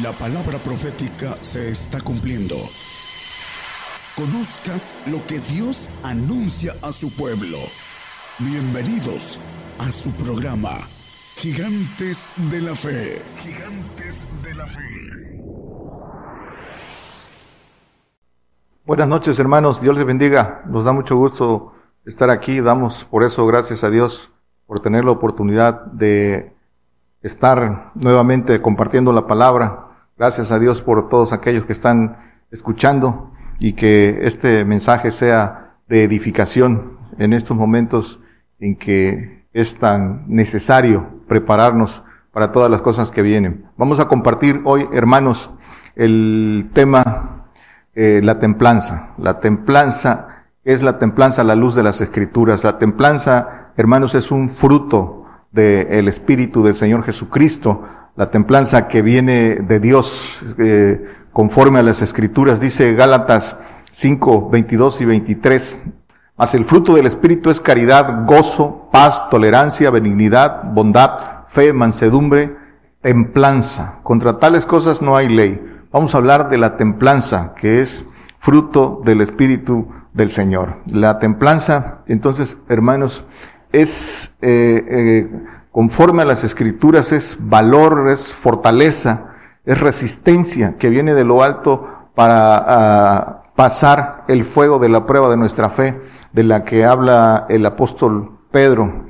La palabra profética se está cumpliendo. Conozca lo que Dios anuncia a su pueblo. Bienvenidos a su programa, Gigantes de la Fe. Gigantes de la Fe. Buenas noches hermanos, Dios les bendiga. Nos da mucho gusto estar aquí. Damos por eso gracias a Dios por tener la oportunidad de estar nuevamente compartiendo la palabra. Gracias a Dios por todos aquellos que están escuchando y que este mensaje sea de edificación en estos momentos en que es tan necesario prepararnos para todas las cosas que vienen. Vamos a compartir hoy, hermanos, el tema, eh, la templanza. La templanza es la templanza a la luz de las escrituras. La templanza, hermanos, es un fruto del Espíritu del Señor Jesucristo, la templanza que viene de Dios eh, conforme a las Escrituras, dice Gálatas 5, 22 y 23. Mas el fruto del Espíritu es caridad, gozo, paz, tolerancia, benignidad, bondad, fe, mansedumbre, templanza. Contra tales cosas no hay ley. Vamos a hablar de la templanza, que es fruto del Espíritu del Señor. La templanza, entonces, hermanos, es, eh, eh, conforme a las escrituras, es valor, es fortaleza, es resistencia que viene de lo alto para ah, pasar el fuego de la prueba de nuestra fe, de la que habla el apóstol Pedro,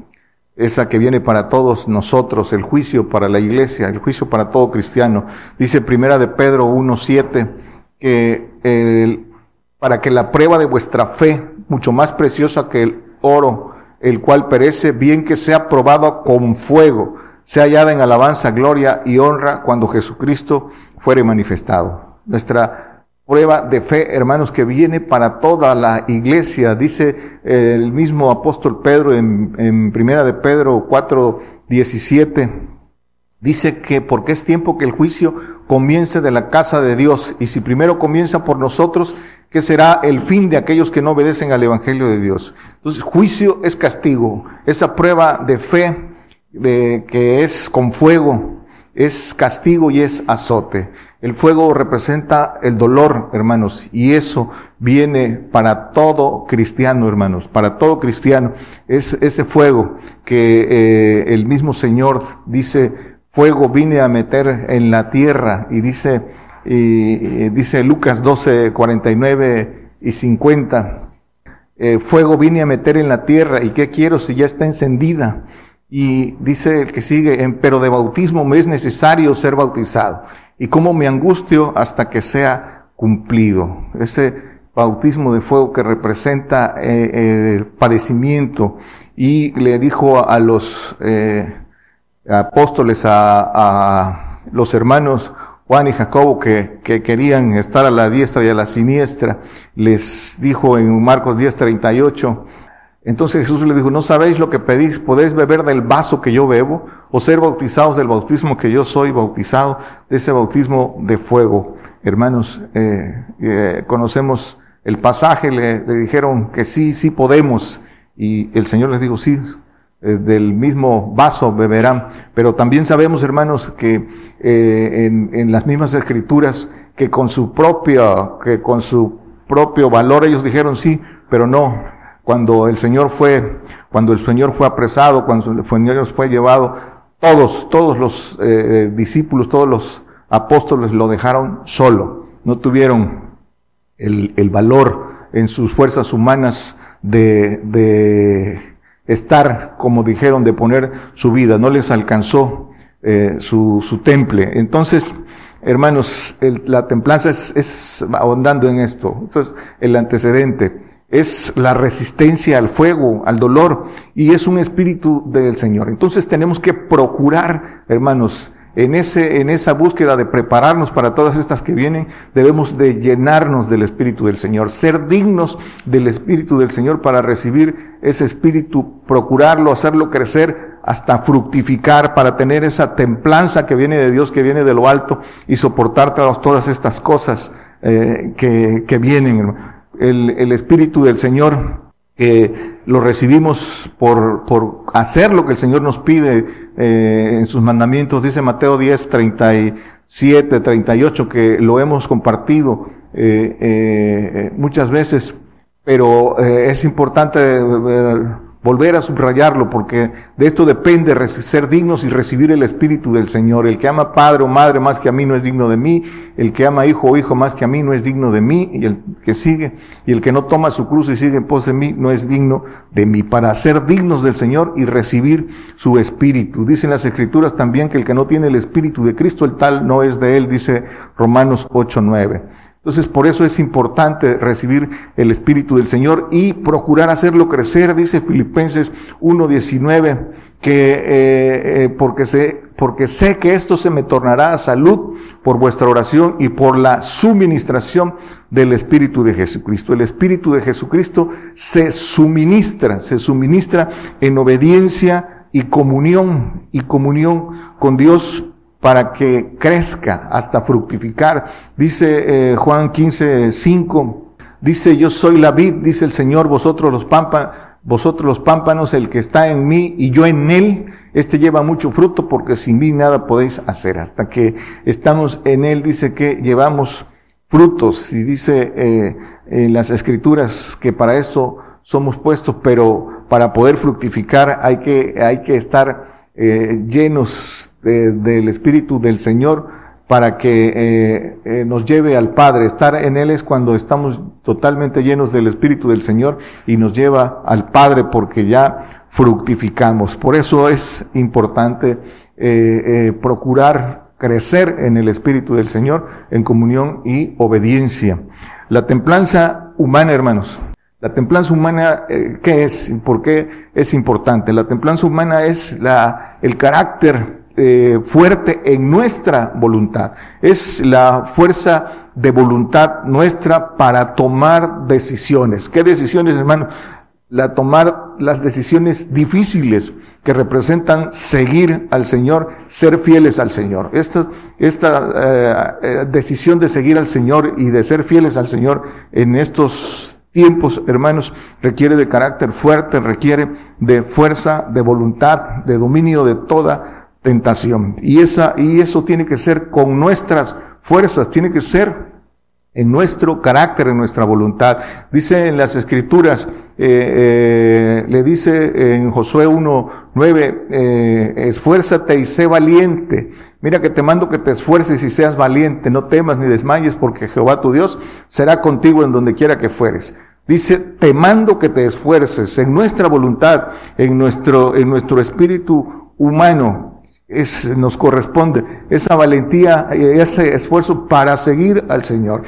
esa que viene para todos nosotros, el juicio para la iglesia, el juicio para todo cristiano. Dice primera de Pedro 1.7 que el, para que la prueba de vuestra fe, mucho más preciosa que el oro, el cual perece, bien que sea probado con fuego, sea hallada en alabanza, gloria y honra cuando Jesucristo fuere manifestado. Nuestra prueba de fe, hermanos, que viene para toda la iglesia, dice el mismo apóstol Pedro en, en primera de Pedro 4, 17, Dice que porque es tiempo que el juicio comience de la casa de Dios. Y si primero comienza por nosotros, ¿qué será el fin de aquellos que no obedecen al Evangelio de Dios? Entonces, juicio es castigo. Esa prueba de fe, de que es con fuego, es castigo y es azote. El fuego representa el dolor, hermanos, y eso viene para todo cristiano, hermanos, para todo cristiano. Es ese fuego que eh, el mismo Señor dice, fuego vine a meter en la tierra y dice, y, dice Lucas 12, 49 y 50, eh, fuego vine a meter en la tierra y qué quiero si ya está encendida. Y dice el que sigue, pero de bautismo me es necesario ser bautizado. Y cómo me angustio hasta que sea cumplido. Ese bautismo de fuego que representa eh, el padecimiento. Y le dijo a los eh, apóstoles, a, a los hermanos Juan y Jacobo que, que, querían estar a la diestra y a la siniestra, les dijo en Marcos 10, 38, entonces Jesús les dijo, ¿no sabéis lo que pedís? ¿Podéis beber del vaso que yo bebo? ¿O ser bautizados del bautismo que yo soy bautizado? De ese bautismo de fuego. Hermanos, eh, eh, conocemos el pasaje, le, le dijeron que sí, sí podemos. Y el Señor les dijo, sí, del mismo vaso beberán. Pero también sabemos, hermanos, que eh, en, en, las mismas escrituras, que con su propio, que con su propio valor ellos dijeron sí, pero no. Cuando el Señor fue, cuando el Señor fue apresado, cuando el Señor fue llevado, todos, todos los eh, discípulos, todos los apóstoles lo dejaron solo. No tuvieron el, el valor en sus fuerzas humanas de, de estar, como dijeron, de poner su vida, no les alcanzó eh, su, su, temple. Entonces, hermanos, el, la templanza es, es ahondando en esto. Entonces, el antecedente es la resistencia al fuego, al dolor, y es un espíritu del Señor. Entonces tenemos que procurar, hermanos, en, ese, en esa búsqueda de prepararnos para todas estas que vienen, debemos de llenarnos del Espíritu del Señor, ser dignos del Espíritu del Señor para recibir ese Espíritu, procurarlo, hacerlo crecer hasta fructificar, para tener esa templanza que viene de Dios, que viene de lo alto y soportar todas estas cosas eh, que, que vienen. El, el Espíritu del Señor que lo recibimos por, por hacer lo que el Señor nos pide eh, en sus mandamientos. Dice Mateo 10, 36 7, 38, que lo hemos compartido eh, eh, muchas veces, pero eh, es importante volver a subrayarlo, porque de esto depende ser dignos y recibir el Espíritu del Señor. El que ama padre o madre más que a mí no es digno de mí, el que ama hijo o hijo más que a mí no es digno de mí, y el que sigue, y el que no toma su cruz y sigue en pos de mí no es digno de mí, para ser dignos del Señor y recibir su Espíritu. Dicen las Escrituras también que el que no tiene el Espíritu de Cristo, el tal no es de él, dice Romanos 8, 9. Entonces, por eso es importante recibir el Espíritu del Señor y procurar hacerlo crecer, dice Filipenses 1.19, que eh, eh, porque, sé, porque sé que esto se me tornará a salud por vuestra oración y por la suministración del Espíritu de Jesucristo. El Espíritu de Jesucristo se suministra, se suministra en obediencia y comunión, y comunión con Dios para que crezca hasta fructificar. Dice eh, Juan 15, 5, dice yo soy la vid, dice el Señor, vosotros los pámpanos, vosotros los pámpanos, el que está en mí y yo en él, este lleva mucho fruto porque sin mí nada podéis hacer. Hasta que estamos en él, dice que llevamos frutos y dice eh, en las escrituras que para esto somos puestos, pero para poder fructificar hay que, hay que estar eh, llenos del Espíritu del Señor para que eh, eh, nos lleve al Padre. Estar en Él es cuando estamos totalmente llenos del Espíritu del Señor y nos lleva al Padre porque ya fructificamos. Por eso es importante eh, procurar crecer en el Espíritu del Señor en comunión y obediencia. La templanza humana, hermanos. La templanza humana, ¿qué es? ¿Por qué es importante? La templanza humana es la, el carácter eh, fuerte en nuestra voluntad. Es la fuerza de voluntad nuestra para tomar decisiones. ¿Qué decisiones, hermano? La tomar las decisiones difíciles que representan seguir al Señor, ser fieles al Señor. Esta, esta eh, eh, decisión de seguir al Señor y de ser fieles al Señor en estos tiempos, hermanos, requiere de carácter fuerte, requiere de fuerza, de voluntad, de dominio de toda tentación. Y, esa, y eso tiene que ser con nuestras fuerzas, tiene que ser en nuestro carácter, en nuestra voluntad. Dice en las escrituras, eh, eh, le dice en Josué 1, 9, eh, esfuérzate y sé valiente. Mira que te mando que te esfuerces y seas valiente, no temas ni desmayes, porque Jehová tu Dios será contigo en donde quiera que fueres. Dice, te mando que te esfuerces en nuestra voluntad, en nuestro, en nuestro espíritu humano, es, nos corresponde esa valentía, ese esfuerzo para seguir al Señor.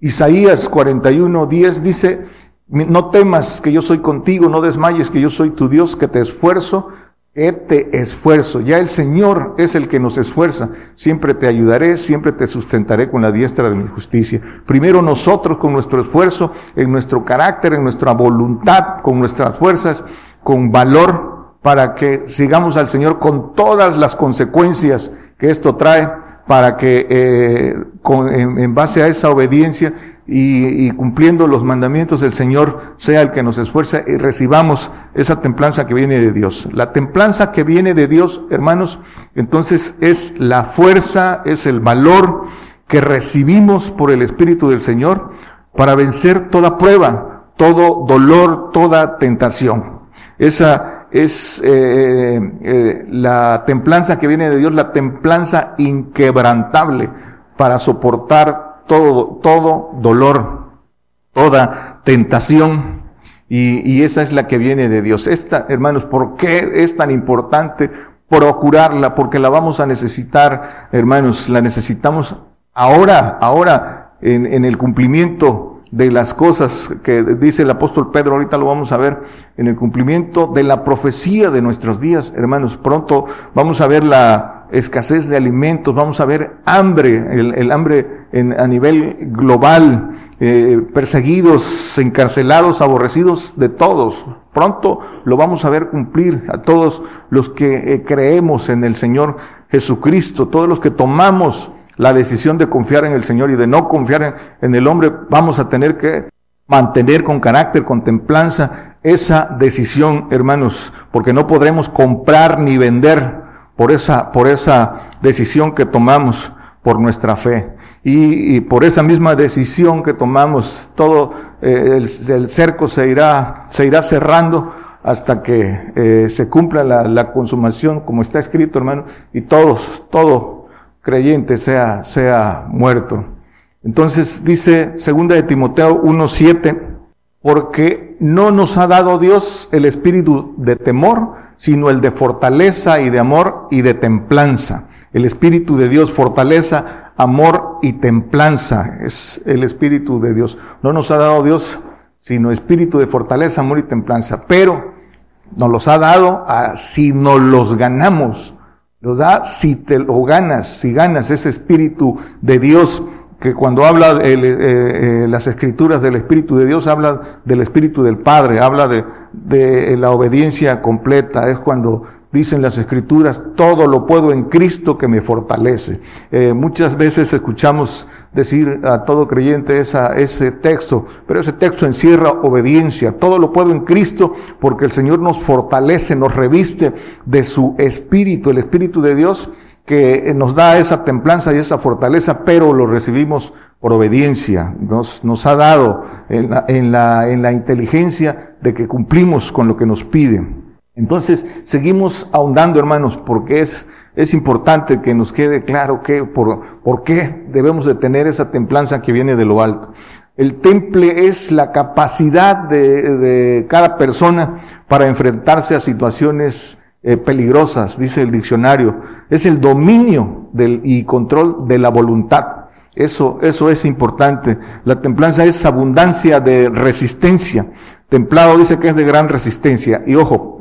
Isaías 41, 10 dice, no temas que yo soy contigo, no desmayes que yo soy tu Dios, que te esfuerzo, que te esfuerzo. Ya el Señor es el que nos esfuerza. Siempre te ayudaré, siempre te sustentaré con la diestra de mi justicia. Primero nosotros con nuestro esfuerzo, en nuestro carácter, en nuestra voluntad, con nuestras fuerzas, con valor, para que sigamos al Señor con todas las consecuencias que esto trae, para que eh, con, en, base a esa obediencia y, y, cumpliendo los mandamientos del Señor sea el que nos esfuerce y recibamos esa templanza que viene de Dios. La templanza que viene de Dios, hermanos, entonces es la fuerza, es el valor que recibimos por el Espíritu del Señor para vencer toda prueba, todo dolor, toda tentación. Esa es eh, eh, la templanza que viene de Dios, la templanza inquebrantable para soportar todo, todo dolor, toda tentación. Y, y esa es la que viene de Dios. Esta, hermanos, ¿por qué es tan importante procurarla? Porque la vamos a necesitar, hermanos, la necesitamos ahora, ahora, en, en el cumplimiento de las cosas que dice el apóstol Pedro, ahorita lo vamos a ver, en el cumplimiento de la profecía de nuestros días, hermanos. Pronto vamos a ver la escasez de alimentos, vamos a ver hambre, el, hambre en, a nivel global, eh, perseguidos, encarcelados, aborrecidos de todos. Pronto lo vamos a ver cumplir a todos los que eh, creemos en el Señor Jesucristo, todos los que tomamos la decisión de confiar en el Señor y de no confiar en, el hombre, vamos a tener que mantener con carácter, con templanza esa decisión, hermanos, porque no podremos comprar ni vender por esa, por esa decisión que tomamos, por nuestra fe. Y, por esa misma decisión que tomamos, todo eh, el, cerco se irá, se irá cerrando hasta que eh, se cumpla la, la, consumación, como está escrito, hermano, y todos, todo creyente sea, sea muerto. Entonces dice segunda de Timoteo 1.7, porque no nos ha dado Dios el espíritu de temor, sino el de fortaleza y de amor y de templanza. El espíritu de Dios, fortaleza, amor y templanza es el espíritu de Dios. No nos ha dado Dios sino espíritu de fortaleza, amor y templanza, pero nos los ha dado a, si nos los ganamos. Los da si te lo ganas, si ganas ese espíritu de Dios que cuando habla eh, eh, las escrituras del Espíritu de Dios, habla del Espíritu del Padre, habla de la obediencia completa, es cuando dicen las escrituras, todo lo puedo en Cristo que me fortalece. Eh, muchas veces escuchamos decir a todo creyente ese texto, pero ese texto encierra obediencia. Todo lo puedo en Cristo porque el Señor nos fortalece, nos reviste de su Espíritu, el Espíritu de Dios que nos da esa templanza y esa fortaleza, pero lo recibimos por obediencia. Nos, nos ha dado en la, en, la, en la inteligencia de que cumplimos con lo que nos pide. Entonces, seguimos ahondando, hermanos, porque es, es importante que nos quede claro que, por, por qué debemos de tener esa templanza que viene de lo alto. El temple es la capacidad de, de cada persona para enfrentarse a situaciones eh, peligrosas, dice el diccionario. Es el dominio del, y control de la voluntad. Eso, eso es importante. La templanza es abundancia de resistencia. Templado dice que es de gran resistencia. Y ojo,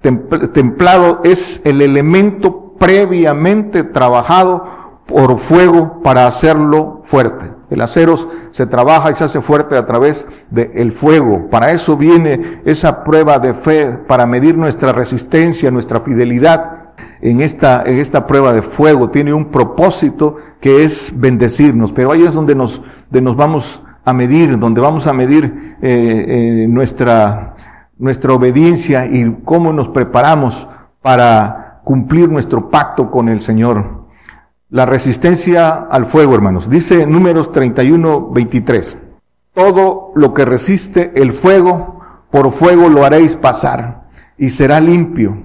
templado es el elemento previamente trabajado por fuego para hacerlo fuerte. El acero se trabaja y se hace fuerte a través del fuego. Para eso viene esa prueba de fe, para medir nuestra resistencia, nuestra fidelidad en esta, en esta prueba de fuego. Tiene un propósito que es bendecirnos. Pero ahí es donde nos, donde nos vamos a medir, donde vamos a medir eh, eh, nuestra, nuestra obediencia y cómo nos preparamos para cumplir nuestro pacto con el Señor. La resistencia al fuego, hermanos. Dice números 31, 23. Todo lo que resiste el fuego, por fuego lo haréis pasar y será limpio.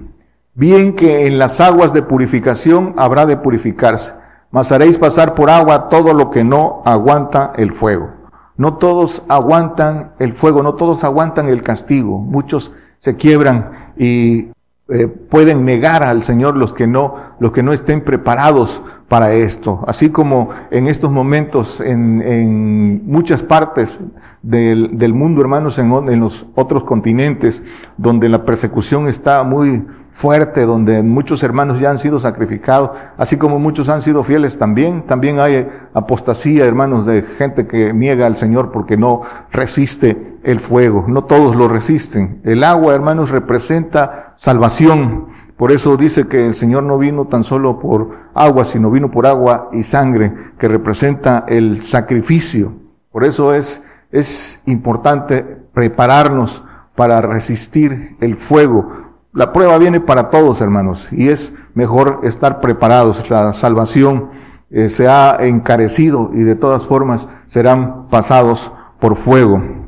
Bien que en las aguas de purificación habrá de purificarse, mas haréis pasar por agua todo lo que no aguanta el fuego. No todos aguantan el fuego, no todos aguantan el castigo. Muchos se quiebran y eh, pueden negar al Señor los que no, los que no estén preparados para esto. Así como en estos momentos en, en muchas partes del, del mundo, hermanos, en, en, los otros continentes, donde la persecución está muy fuerte, donde muchos hermanos ya han sido sacrificados, así como muchos han sido fieles también, también hay apostasía, hermanos, de gente que niega al Señor porque no resiste el fuego. No todos lo resisten. El agua, hermanos, representa salvación. Por eso dice que el Señor no vino tan solo por agua, sino vino por agua y sangre, que representa el sacrificio. Por eso es, es importante prepararnos para resistir el fuego. La prueba viene para todos, hermanos, y es mejor estar preparados. La salvación eh, se ha encarecido y de todas formas serán pasados por fuego.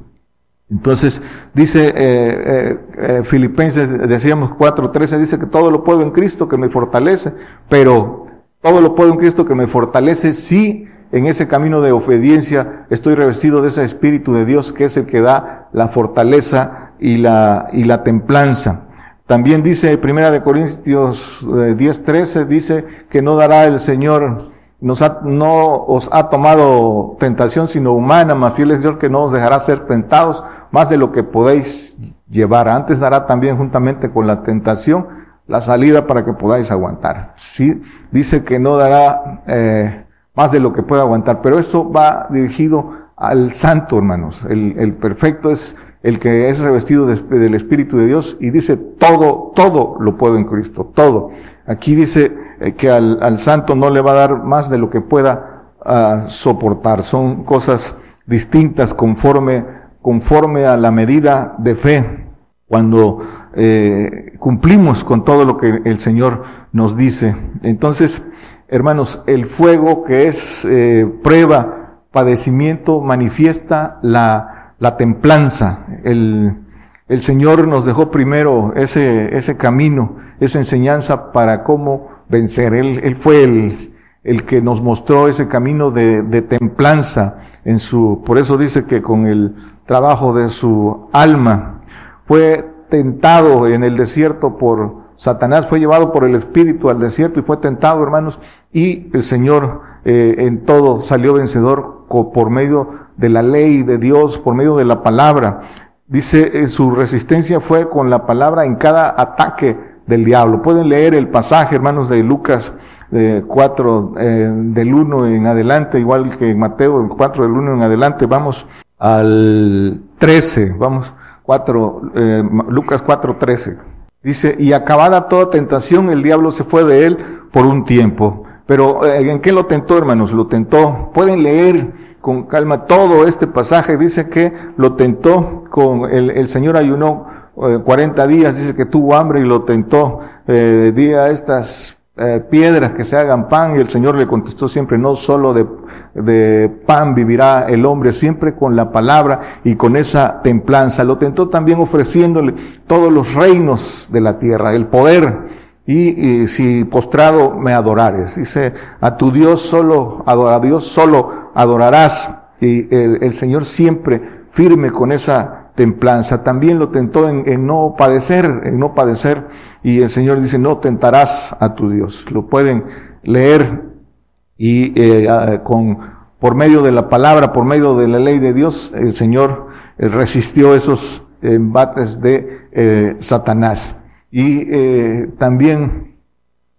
Entonces, dice eh, eh, eh Filipenses, decíamos 4.13, dice que todo lo puedo en Cristo que me fortalece, pero todo lo puedo en Cristo que me fortalece si en ese camino de obediencia estoy revestido de ese Espíritu de Dios que es el que da la fortaleza y la, y la templanza. También dice Primera de Corintios 10.13, eh, dice que no dará el Señor nos ha, no os ha tomado tentación sino humana, más fiel es Dios que no os dejará ser tentados más de lo que podéis llevar. Antes dará también juntamente con la tentación la salida para que podáis aguantar. Sí, dice que no dará eh, más de lo que pueda aguantar, pero esto va dirigido al santo, hermanos. El, el perfecto es el que es revestido del Espíritu de Dios y dice todo, todo lo puedo en Cristo, todo. Aquí dice eh, que al, al, santo no le va a dar más de lo que pueda uh, soportar. Son cosas distintas conforme, conforme a la medida de fe. Cuando eh, cumplimos con todo lo que el Señor nos dice. Entonces, hermanos, el fuego que es eh, prueba, padecimiento, manifiesta la, la templanza. El, el Señor nos dejó primero ese, ese camino, esa enseñanza para cómo vencer. Él, él fue el, el que nos mostró ese camino de, de templanza en su, por eso dice que con el trabajo de su alma fue tentado en el desierto por Satanás, fue llevado por el Espíritu al desierto y fue tentado, hermanos, y el Señor eh, en todo salió vencedor por medio de la ley de Dios, por medio de la palabra. Dice, eh, su resistencia fue con la palabra en cada ataque del diablo. Pueden leer el pasaje, hermanos, de Lucas eh, 4 eh, del 1 en adelante, igual que Mateo 4 del 1 en adelante. Vamos al 13, vamos, 4, eh, Lucas 4, 13. Dice, y acabada toda tentación, el diablo se fue de él por un tiempo. Pero ¿en qué lo tentó, hermanos? Lo tentó. Pueden leer con calma todo este pasaje. Dice que lo tentó con el, el Señor ayunó 40 eh, días. Dice que tuvo hambre y lo tentó. Eh, día estas eh, piedras que se hagan pan y el Señor le contestó siempre, no solo de, de, pan vivirá el hombre, siempre con la palabra y con esa templanza. Lo tentó también ofreciéndole todos los reinos de la tierra, el poder. Y, si postrado me adorares, dice, a tu Dios solo, a Dios solo adorarás. Y el, el Señor siempre firme con esa templanza. También lo tentó en, en, no padecer, en no padecer. Y el Señor dice, no tentarás a tu Dios. Lo pueden leer y eh, con, por medio de la palabra, por medio de la ley de Dios, el Señor eh, resistió esos embates de eh, Satanás. Y eh, también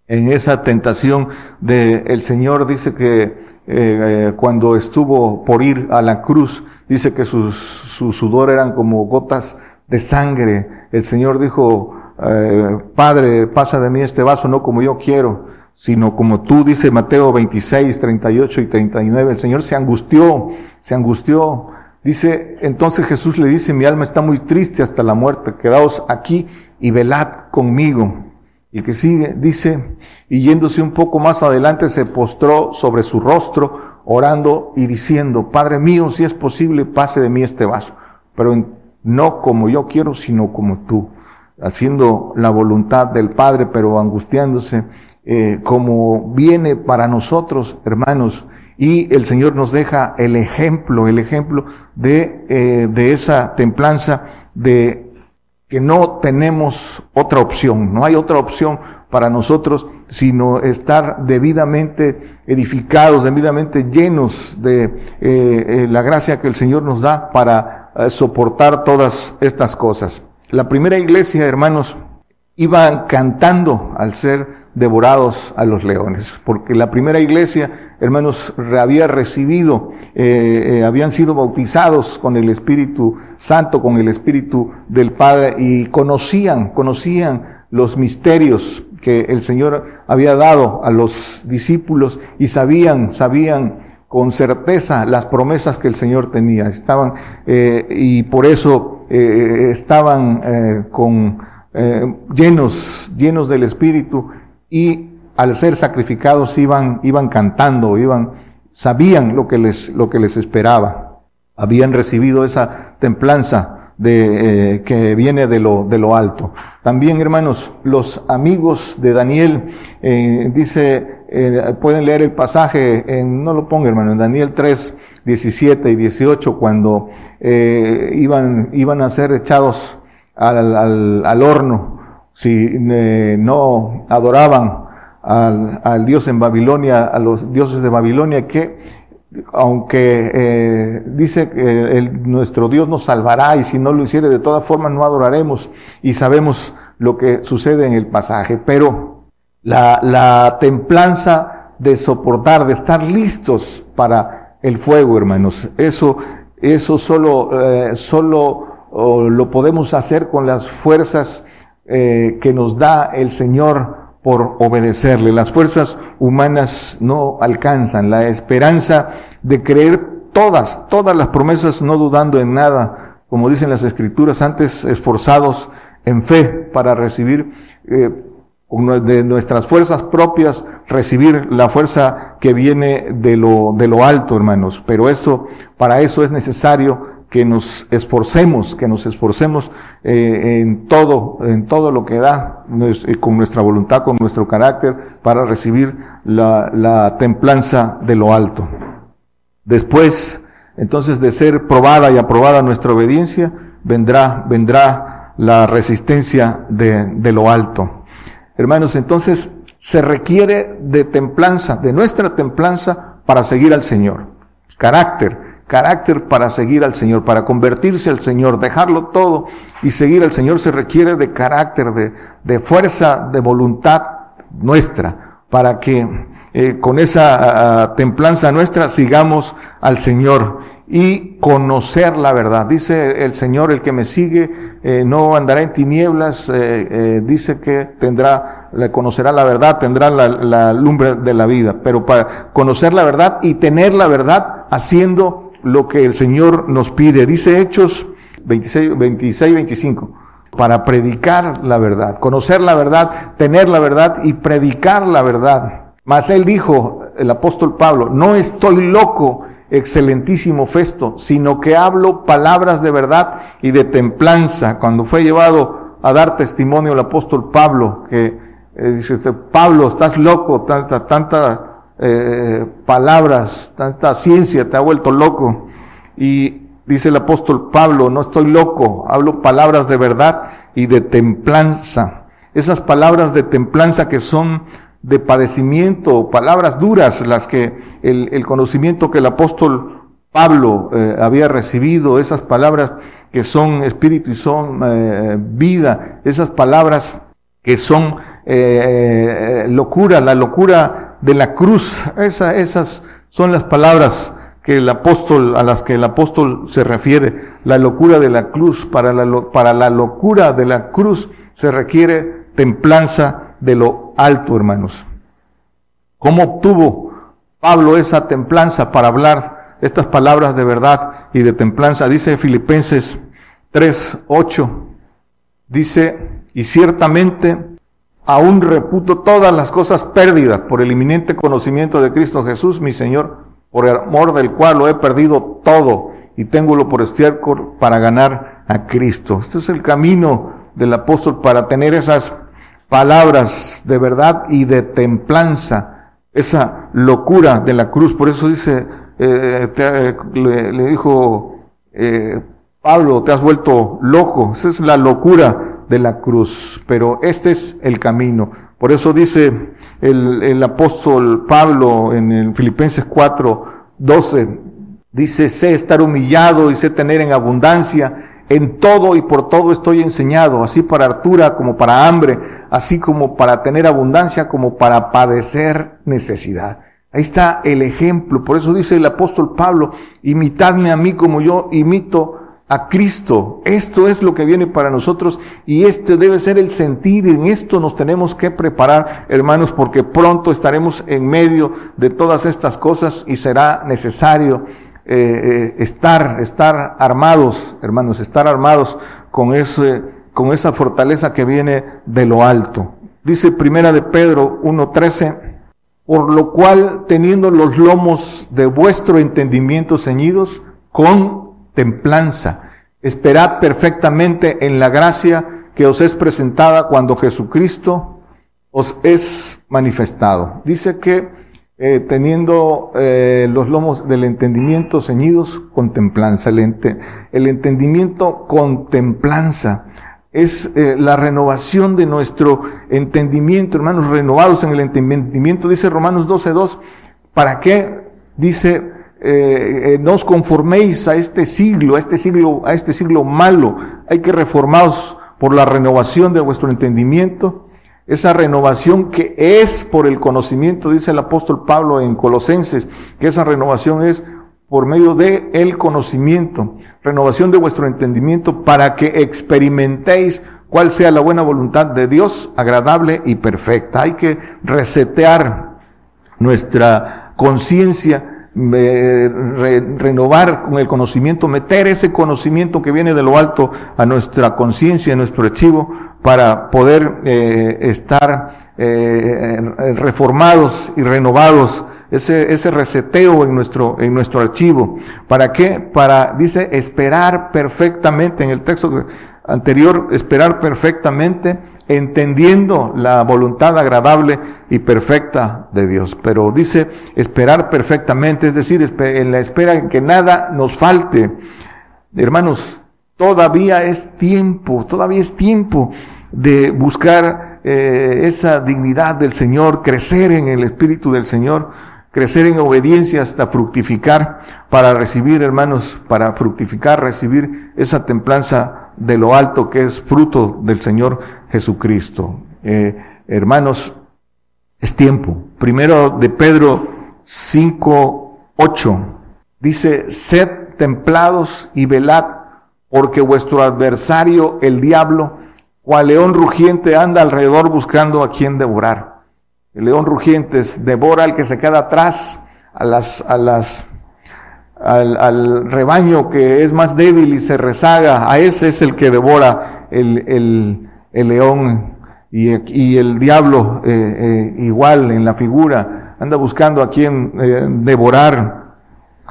en esa tentación de el Señor dice que eh, cuando estuvo por ir a la cruz, dice que su sudor eran como gotas de sangre. El Señor dijo, eh, Padre, pasa de mí este vaso no como yo quiero, sino como tú, dice Mateo 26, 38 y 39. El Señor se angustió, se angustió. Dice, entonces Jesús le dice, mi alma está muy triste hasta la muerte, quedaos aquí y velad conmigo. Y el que sigue dice, y yéndose un poco más adelante se postró sobre su rostro, orando y diciendo, Padre mío, si es posible, pase de mí este vaso, pero no como yo quiero, sino como tú, haciendo la voluntad del Padre, pero angustiándose, eh, como viene para nosotros, hermanos, y el Señor nos deja el ejemplo, el ejemplo de, eh, de esa templanza, de que no tenemos otra opción, no hay otra opción para nosotros sino estar debidamente edificados, debidamente llenos de eh, eh, la gracia que el Señor nos da para eh, soportar todas estas cosas. La primera iglesia, hermanos, iban cantando al ser devorados a los leones, porque la primera iglesia, hermanos, había recibido, eh, eh, habían sido bautizados con el Espíritu Santo, con el Espíritu del Padre, y conocían, conocían los misterios que el Señor había dado a los discípulos y sabían, sabían con certeza las promesas que el Señor tenía. Estaban, eh, y por eso estaban con eh, llenos, llenos del Espíritu y al ser sacrificados iban, iban cantando, iban, sabían lo que les, lo que les esperaba. Habían recibido esa templanza de, eh, que viene de lo, de lo alto. También, hermanos, los amigos de Daniel, eh, dice, pueden leer el pasaje, en, no lo ponga, hermano, en Daniel 3, 17 y 18, cuando iban, iban a ser echados al, al, al horno, si eh, no adoraban al, al, Dios en Babilonia, a los dioses de Babilonia, que aunque eh, dice que nuestro Dios nos salvará y si no lo hiciere de todas formas no adoraremos y sabemos lo que sucede en el pasaje, pero la, la templanza de soportar, de estar listos para el fuego, hermanos, eso, eso solo, eh, solo o lo podemos hacer con las fuerzas eh, que nos da el Señor por obedecerle. Las fuerzas humanas no alcanzan la esperanza de creer todas, todas las promesas, no dudando en nada, como dicen las escrituras, antes esforzados en fe para recibir. Eh, de nuestras fuerzas propias, recibir la fuerza que viene de lo, de lo alto, hermanos. Pero eso, para eso es necesario que nos esforcemos, que nos esforcemos eh, en todo, en todo lo que da, eh, con nuestra voluntad, con nuestro carácter, para recibir la, la templanza de lo alto. Después, entonces, de ser probada y aprobada nuestra obediencia, vendrá, vendrá la resistencia de, de lo alto. Hermanos, entonces se requiere de templanza, de nuestra templanza para seguir al Señor. Carácter, carácter para seguir al Señor, para convertirse al Señor, dejarlo todo y seguir al Señor se requiere de carácter, de, de fuerza, de voluntad nuestra, para que eh, con esa templanza nuestra sigamos al Señor y conocer la verdad. Dice el Señor, el que me sigue eh, no andará en tinieblas, eh, dice que tendrá, le conocerá la verdad, tendrá la, la, lumbre de la vida. Pero para conocer la verdad y tener la verdad haciendo lo que el Señor nos pide. Dice Hechos 26, 26 25. Para predicar la verdad, conocer la verdad, tener la verdad y predicar la verdad. Mas él dijo, el apóstol Pablo, no estoy loco, excelentísimo Festo, sino que hablo palabras de verdad y de templanza. Cuando fue llevado a dar testimonio el apóstol Pablo, que eh, dice, este, Pablo, estás loco, tanta, tanta eh, palabras, tanta ciencia, te ha vuelto loco. Y dice el apóstol Pablo, no estoy loco, hablo palabras de verdad y de templanza. Esas palabras de templanza que son de padecimiento, palabras duras, las que el, el conocimiento que el apóstol Pablo eh, había recibido, esas palabras que son espíritu y son eh, vida, esas palabras que son eh, locura, la locura de la cruz, esa, esas son las palabras que el apóstol, a las que el apóstol se refiere, la locura de la cruz, para la, para la locura de la cruz se requiere templanza de lo alto, hermanos. ¿Cómo obtuvo Pablo esa templanza para hablar estas palabras de verdad y de templanza? Dice Filipenses 3, 8. Dice, y ciertamente aún reputo todas las cosas pérdidas por el inminente conocimiento de Cristo Jesús, mi Señor, por el amor del cual lo he perdido todo y tengo por estiércol para ganar a Cristo. Este es el camino del apóstol para tener esas palabras de verdad y de templanza, esa locura de la cruz. Por eso dice, eh, eh, le, dijo eh, Pablo, te has vuelto loco. Esa es la locura de la cruz, pero este es el camino. Por eso dice el, el apóstol Pablo en el Filipenses 4, 12, dice, sé estar humillado y sé tener en abundancia en todo y por todo estoy enseñado, así para hartura como para hambre, así como para tener abundancia como para padecer necesidad. Ahí está el ejemplo. Por eso dice el apóstol Pablo, imitadme a mí como yo imito a Cristo. Esto es lo que viene para nosotros y este debe ser el sentir. En esto nos tenemos que preparar, hermanos, porque pronto estaremos en medio de todas estas cosas y será necesario eh, eh, estar, estar armados, hermanos, estar armados con ese, con esa fortaleza que viene de lo alto. Dice Primera de Pedro 1.13, por lo cual teniendo los lomos de vuestro entendimiento ceñidos con templanza, esperad perfectamente en la gracia que os es presentada cuando Jesucristo os es manifestado. Dice que eh, teniendo eh, los lomos del entendimiento ceñidos con templanza. El, entendimiento con templanza es eh, la renovación de nuestro entendimiento, hermanos, renovados en el entendimiento, dice Romanos 12.2. ¿Para qué? Dice, no os conforméis a este siglo, a este siglo, a este siglo malo. Hay que reformaros por la renovación de vuestro entendimiento esa renovación que es por el conocimiento, dice el apóstol Pablo en Colosenses, que esa renovación es por medio de el conocimiento, renovación de vuestro entendimiento para que experimentéis cuál sea la buena voluntad de Dios, agradable y perfecta. Hay que resetear nuestra conciencia renovar con el conocimiento, meter ese conocimiento que viene de lo alto a nuestra conciencia, a nuestro archivo, para poder eh, estar eh, reformados y renovados, ese, ese reseteo en nuestro, en nuestro archivo. ¿Para qué? Para, dice, esperar perfectamente, en el texto anterior, esperar perfectamente entendiendo la voluntad agradable y perfecta de Dios. Pero dice esperar perfectamente, es decir, en la espera en que nada nos falte. Hermanos, todavía es tiempo, todavía es tiempo de buscar eh, esa dignidad del Señor, crecer en el Espíritu del Señor, crecer en obediencia hasta fructificar para recibir, hermanos, para fructificar, recibir esa templanza de lo alto que es fruto del Señor Jesucristo. Eh, hermanos, es tiempo. Primero de Pedro 5, 8. Dice, sed templados y velad, porque vuestro adversario, el diablo, cual león rugiente, anda alrededor buscando a quien devorar. El león rugiente devora al que se queda atrás, a las, a las, al, al, rebaño que es más débil y se rezaga, a ese es el que devora el, el, el león y, y el diablo eh, eh, igual en la figura, anda buscando a quien eh, devorar.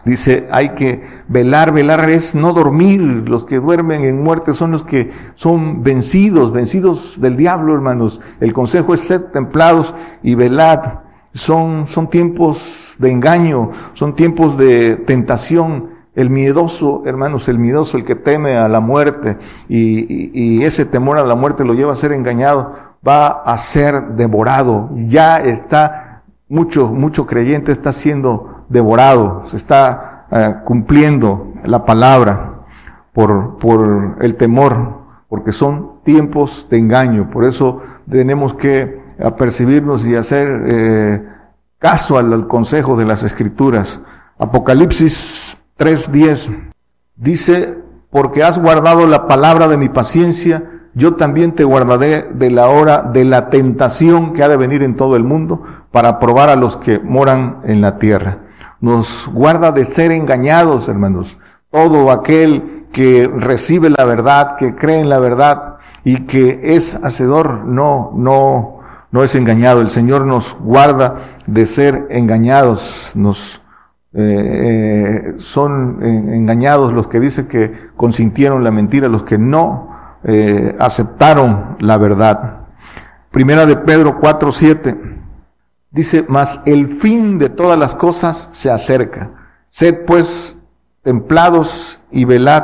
Dice, hay que velar, velar es no dormir. Los que duermen en muerte son los que son vencidos, vencidos del diablo, hermanos. El consejo es ser templados y velad. Son, son tiempos de engaño, son tiempos de tentación, el miedoso, hermanos, el miedoso, el que teme a la muerte y, ese temor a la muerte lo lleva a ser engañado, va a ser devorado. Ya está, mucho, mucho creyente está siendo devorado, se está eh, cumpliendo la palabra por, por el temor, porque son tiempos de engaño. Por eso tenemos que apercibirnos y hacer eh, caso al consejo de las escrituras. Apocalipsis 3.10 dice, porque has guardado la palabra de mi paciencia, yo también te guardaré de la hora de la tentación que ha de venir en todo el mundo para probar a los que moran en la tierra. Nos guarda de ser engañados, hermanos. Todo aquel que recibe la verdad, que cree en la verdad y que es hacedor, no, no, no es engañado. El Señor nos guarda de ser engañados, nos eh, son engañados los que dicen que consintieron la mentira, los que no eh, aceptaron la verdad. Primera de Pedro 4, 7 dice, mas el fin de todas las cosas se acerca. Sed pues templados y velad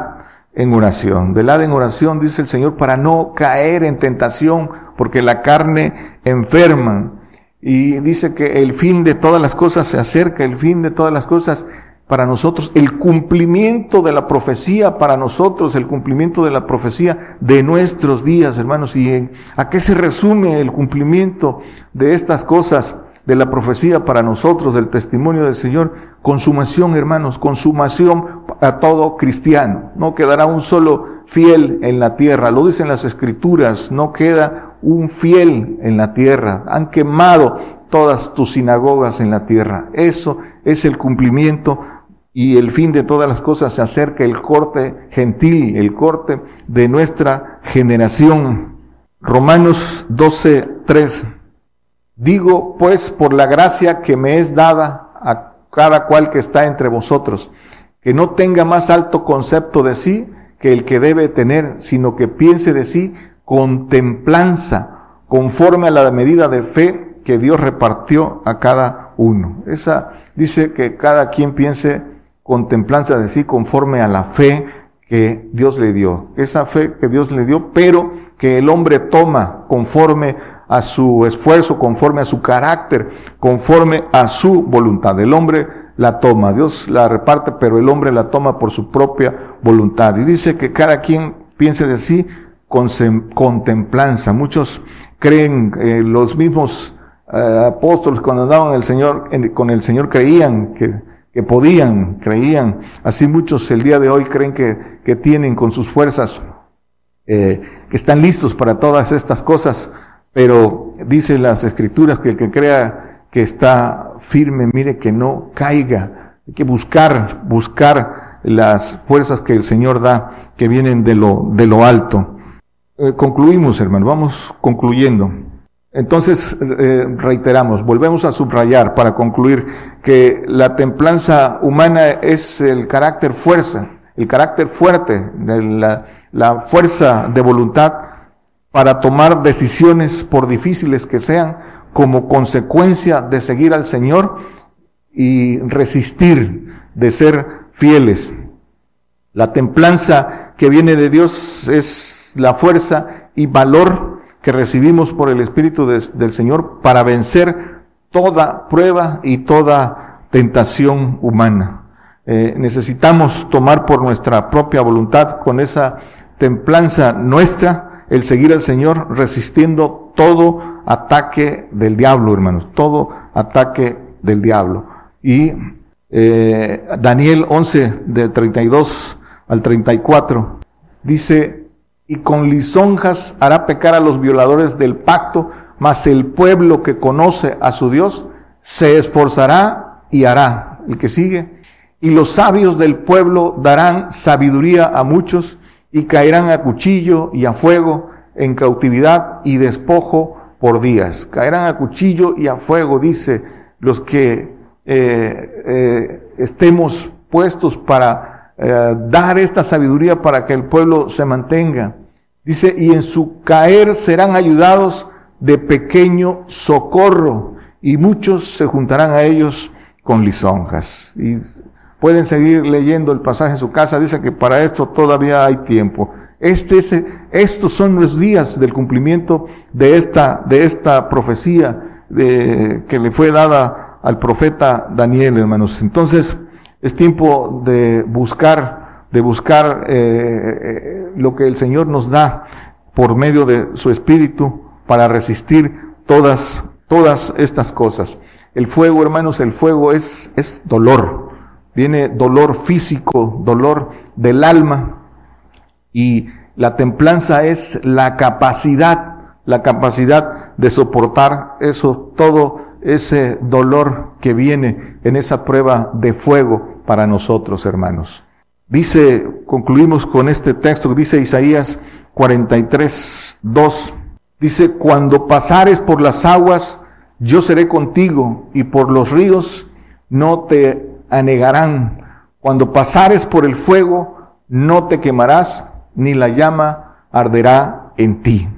en oración. Velad en oración, dice el Señor, para no caer en tentación, porque la carne enferma y dice que el fin de todas las cosas se acerca, el fin de todas las cosas para nosotros, el cumplimiento de la profecía para nosotros, el cumplimiento de la profecía de nuestros días, hermanos. ¿Y a qué se resume el cumplimiento de estas cosas? de la profecía para nosotros, del testimonio del Señor, consumación, hermanos, consumación a todo cristiano. No quedará un solo fiel en la tierra. Lo dicen las escrituras, no queda un fiel en la tierra. Han quemado todas tus sinagogas en la tierra. Eso es el cumplimiento y el fin de todas las cosas se acerca el corte gentil, el corte de nuestra generación. Romanos 12, 3. Digo, pues, por la gracia que me es dada a cada cual que está entre vosotros, que no tenga más alto concepto de sí que el que debe tener, sino que piense de sí con templanza, conforme a la medida de fe que Dios repartió a cada uno. Esa dice que cada quien piense con templanza de sí conforme a la fe que Dios le dio. Esa fe que Dios le dio, pero que el hombre toma conforme a su esfuerzo, conforme a su carácter, conforme a su voluntad. El hombre la toma, Dios la reparte, pero el hombre la toma por su propia voluntad. Y dice que cada quien piense de sí con contemplanza. Muchos creen, eh, los mismos eh, apóstoles cuando andaban el Señor, con el Señor creían que, que podían, creían. Así muchos el día de hoy creen que, que tienen con sus fuerzas, eh, que están listos para todas estas cosas pero dice las escrituras que el que crea que está firme, mire que no caiga, Hay que buscar, buscar las fuerzas que el Señor da, que vienen de lo, de lo alto. Eh, concluimos, hermano, vamos concluyendo. Entonces, eh, reiteramos, volvemos a subrayar para concluir que la templanza humana es el carácter fuerza, el carácter fuerte, la, la fuerza de voluntad para tomar decisiones por difíciles que sean como consecuencia de seguir al Señor y resistir, de ser fieles. La templanza que viene de Dios es la fuerza y valor que recibimos por el Espíritu del Señor para vencer toda prueba y toda tentación humana. Eh, necesitamos tomar por nuestra propia voluntad, con esa templanza nuestra, el seguir al Señor resistiendo todo ataque del diablo, hermanos, todo ataque del diablo. Y eh, Daniel 11, del 32 al 34, dice, y con lisonjas hará pecar a los violadores del pacto, mas el pueblo que conoce a su Dios se esforzará y hará. El que sigue. Y los sabios del pueblo darán sabiduría a muchos y caerán a cuchillo y a fuego en cautividad y despojo por días. Caerán a cuchillo y a fuego, dice, los que eh, eh, estemos puestos para eh, dar esta sabiduría para que el pueblo se mantenga. Dice, y en su caer serán ayudados de pequeño socorro, y muchos se juntarán a ellos con lisonjas. Y pueden seguir leyendo el pasaje en su casa, dice que para esto todavía hay tiempo. Este es, estos son los días del cumplimiento de esta, de esta profecía de, que le fue dada al profeta Daniel, hermanos. Entonces, es tiempo de buscar de buscar eh, eh, lo que el Señor nos da por medio de su Espíritu para resistir todas, todas estas cosas. El fuego, hermanos, el fuego es, es dolor. Viene dolor físico, dolor del alma. Y la templanza es la capacidad, la capacidad de soportar eso, todo ese dolor que viene en esa prueba de fuego para nosotros, hermanos. Dice, concluimos con este texto, dice Isaías 43, 2. Dice, cuando pasares por las aguas, yo seré contigo, y por los ríos no te anegarán. Cuando pasares por el fuego, no te quemarás, ni la llama arderá en ti.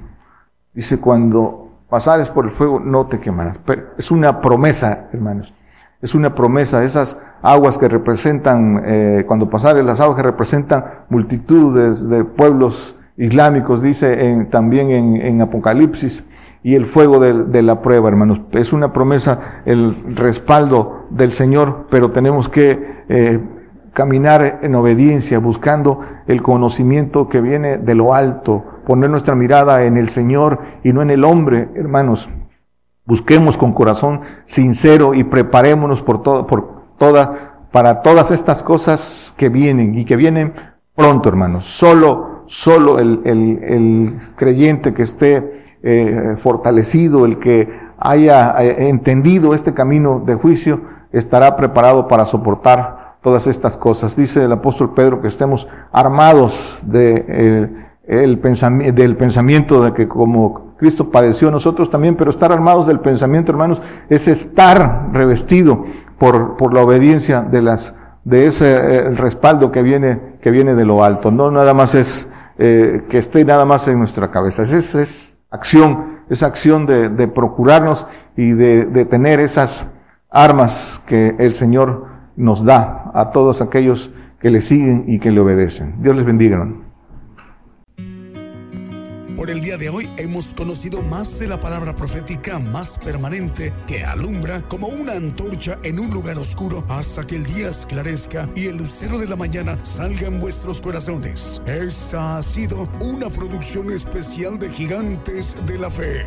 Dice, cuando pasares por el fuego, no te quemarás. Pero es una promesa, hermanos. Es una promesa. Esas aguas que representan, eh, cuando pasaron las aguas que representan multitudes de pueblos islámicos, dice también en, Apocalipsis, y el fuego de, la prueba, hermanos. Es una promesa, el respaldo del Señor, pero tenemos que eh, caminar en obediencia, buscando el conocimiento que viene de lo alto, poner nuestra mirada en el Señor y no en el hombre, hermanos. Busquemos con corazón sincero y preparémonos por todo, por toda, para todas estas cosas que vienen y que vienen pronto, hermanos. Solo, solo el, el, el creyente que esté eh, fortalecido, el que haya eh, entendido este camino de juicio, estará preparado para soportar todas estas cosas. Dice el apóstol Pedro que estemos armados de, eh, el del pensamiento de que como Cristo padeció nosotros también, pero estar armados del pensamiento, hermanos, es estar revestido por, por la obediencia de las, de ese eh, respaldo que viene, que viene de lo alto. No nada más es eh, que esté nada más en nuestra cabeza. Es, es, acción, es acción de, procurarnos y de tener esas armas que el Señor nos da a todos aquellos que le siguen y que le obedecen. Dios les bendiga. Por el día de hoy hemos conocido más de la palabra profética más permanente que alumbra como una antorcha en un lugar oscuro hasta que el día esclarezca y el lucero de la mañana salga en vuestros corazones. Esta ha sido una producción especial de Gigantes de la Fe.